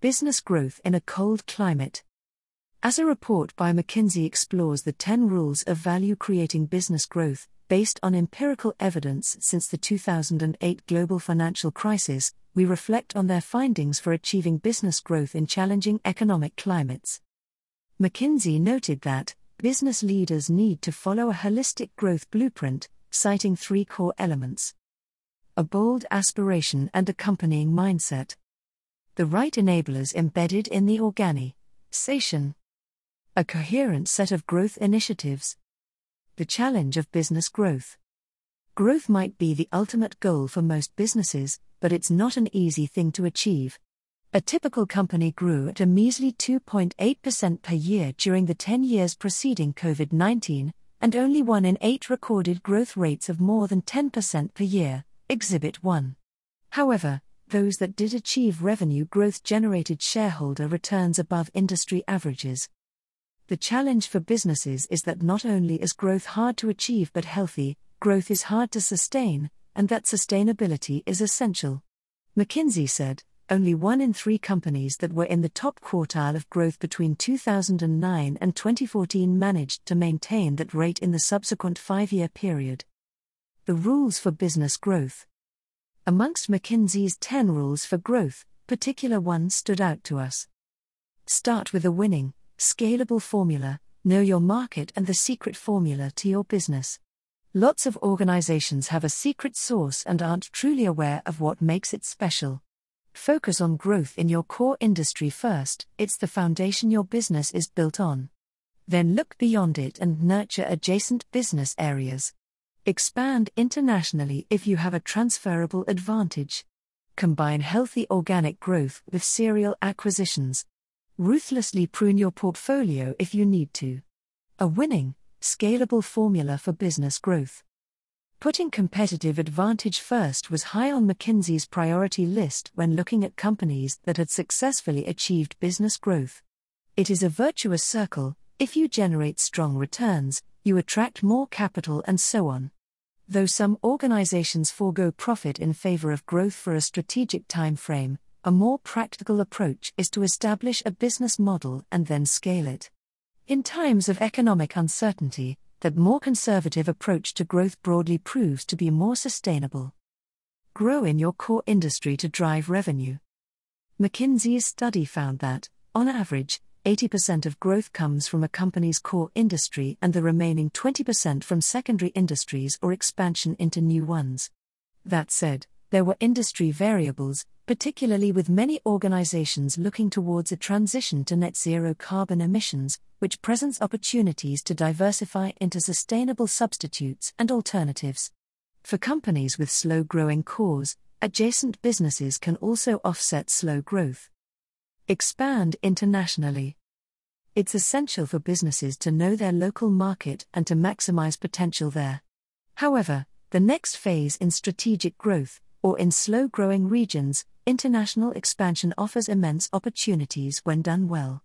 Business Growth in a Cold Climate. As a report by McKinsey explores the 10 rules of value creating business growth, based on empirical evidence since the 2008 global financial crisis, we reflect on their findings for achieving business growth in challenging economic climates. McKinsey noted that business leaders need to follow a holistic growth blueprint, citing three core elements a bold aspiration and accompanying mindset, the right enablers embedded in the organization, a coherent set of growth initiatives, the challenge of business growth. Growth might be the ultimate goal for most businesses, but it's not an easy thing to achieve. A typical company grew at a measly 2.8% per year during the 10 years preceding COVID 19, and only one in eight recorded growth rates of more than 10% per year, Exhibit 1. However, those that did achieve revenue growth generated shareholder returns above industry averages. The challenge for businesses is that not only is growth hard to achieve but healthy, growth is hard to sustain, and that sustainability is essential. McKinsey said, only one in three companies that were in the top quartile of growth between 2009 and 2014 managed to maintain that rate in the subsequent five year period. The rules for business growth. Amongst McKinsey's 10 rules for growth, particular one stood out to us. Start with a winning, scalable formula, know your market and the secret formula to your business. Lots of organizations have a secret sauce and aren't truly aware of what makes it special. Focus on growth in your core industry first, it's the foundation your business is built on. Then look beyond it and nurture adjacent business areas. Expand internationally if you have a transferable advantage. Combine healthy organic growth with serial acquisitions. Ruthlessly prune your portfolio if you need to. A winning, scalable formula for business growth. Putting competitive advantage first was high on McKinsey's priority list when looking at companies that had successfully achieved business growth. It is a virtuous circle if you generate strong returns, you attract more capital, and so on. Though some organizations forego profit in favor of growth for a strategic time frame, a more practical approach is to establish a business model and then scale it. In times of economic uncertainty, that more conservative approach to growth broadly proves to be more sustainable. Grow in your core industry to drive revenue. McKinsey's study found that, on average, 80% of growth comes from a company's core industry and the remaining 20% from secondary industries or expansion into new ones. That said, there were industry variables, particularly with many organizations looking towards a transition to net zero carbon emissions, which presents opportunities to diversify into sustainable substitutes and alternatives. For companies with slow growing cores, adjacent businesses can also offset slow growth. Expand internationally. It's essential for businesses to know their local market and to maximize potential there. However, the next phase in strategic growth, or in slow growing regions, international expansion offers immense opportunities when done well.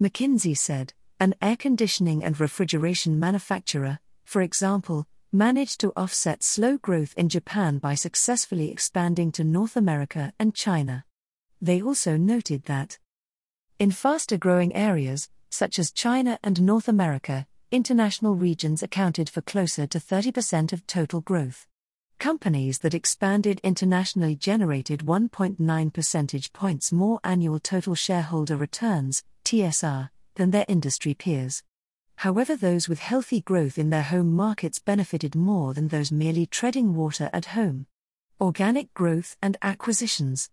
McKinsey said, an air conditioning and refrigeration manufacturer, for example, managed to offset slow growth in Japan by successfully expanding to North America and China. They also noted that in faster growing areas, such as China and North America, international regions accounted for closer to 30% of total growth. Companies that expanded internationally generated 1.9 percentage points more annual total shareholder returns, TSR, than their industry peers. However, those with healthy growth in their home markets benefited more than those merely treading water at home. Organic growth and acquisitions.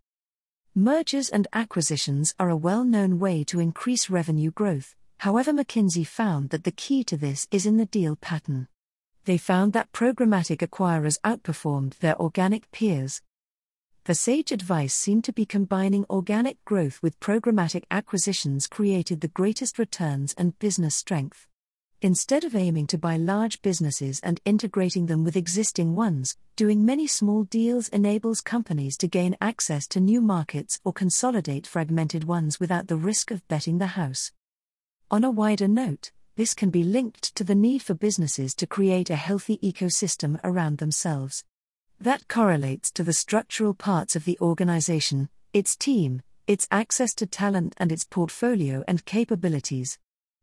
Mergers and acquisitions are a well known way to increase revenue growth, however, McKinsey found that the key to this is in the deal pattern they found that programmatic acquirers outperformed their organic peers. The sage advice seemed to be combining organic growth with programmatic acquisitions created the greatest returns and business strength. Instead of aiming to buy large businesses and integrating them with existing ones, doing many small deals enables companies to gain access to new markets or consolidate fragmented ones without the risk of betting the house. On a wider note, this can be linked to the need for businesses to create a healthy ecosystem around themselves. That correlates to the structural parts of the organization, its team, its access to talent, and its portfolio and capabilities.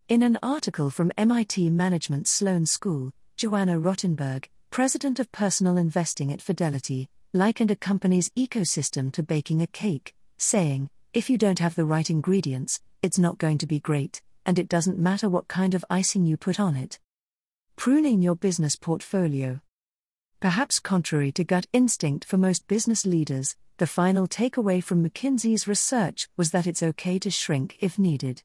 In an article from MIT Management Sloan School, Joanna Rotenberg, president of personal investing at Fidelity, likened a company's ecosystem to baking a cake, saying, If you don't have the right ingredients, it's not going to be great, and it doesn't matter what kind of icing you put on it. Pruning your business portfolio. Perhaps contrary to gut instinct for most business leaders, the final takeaway from McKinsey's research was that it's okay to shrink if needed.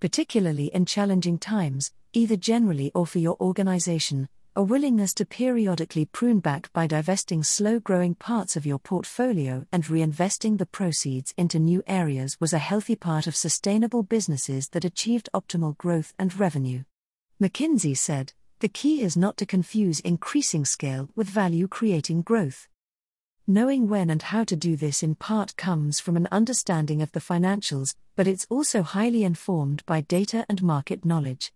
Particularly in challenging times, either generally or for your organization, a willingness to periodically prune back by divesting slow growing parts of your portfolio and reinvesting the proceeds into new areas was a healthy part of sustainable businesses that achieved optimal growth and revenue. McKinsey said, The key is not to confuse increasing scale with value creating growth. Knowing when and how to do this in part comes from an understanding of the financials, but it's also highly informed by data and market knowledge.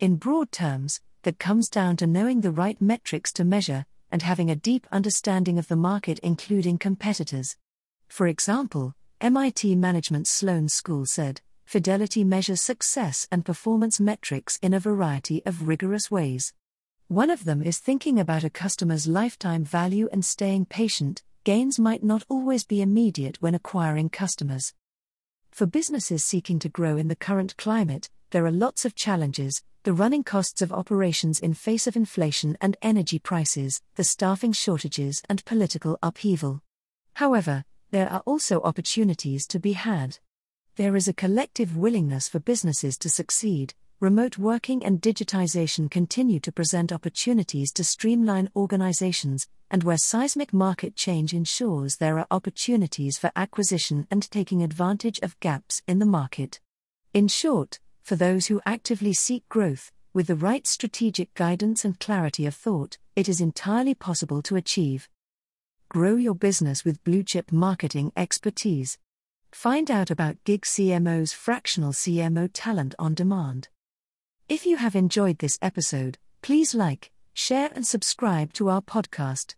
In broad terms, that comes down to knowing the right metrics to measure and having a deep understanding of the market, including competitors. For example, MIT Management Sloan School said Fidelity measures success and performance metrics in a variety of rigorous ways. One of them is thinking about a customer's lifetime value and staying patient. Gains might not always be immediate when acquiring customers. For businesses seeking to grow in the current climate, there are lots of challenges, the running costs of operations in face of inflation and energy prices, the staffing shortages, and political upheaval. However, there are also opportunities to be had. There is a collective willingness for businesses to succeed. Remote working and digitization continue to present opportunities to streamline organizations, and where seismic market change ensures there are opportunities for acquisition and taking advantage of gaps in the market. In short, for those who actively seek growth, with the right strategic guidance and clarity of thought, it is entirely possible to achieve. Grow your business with blue chip marketing expertise. Find out about Gig CMO's fractional CMO talent on demand. If you have enjoyed this episode, please like, share, and subscribe to our podcast.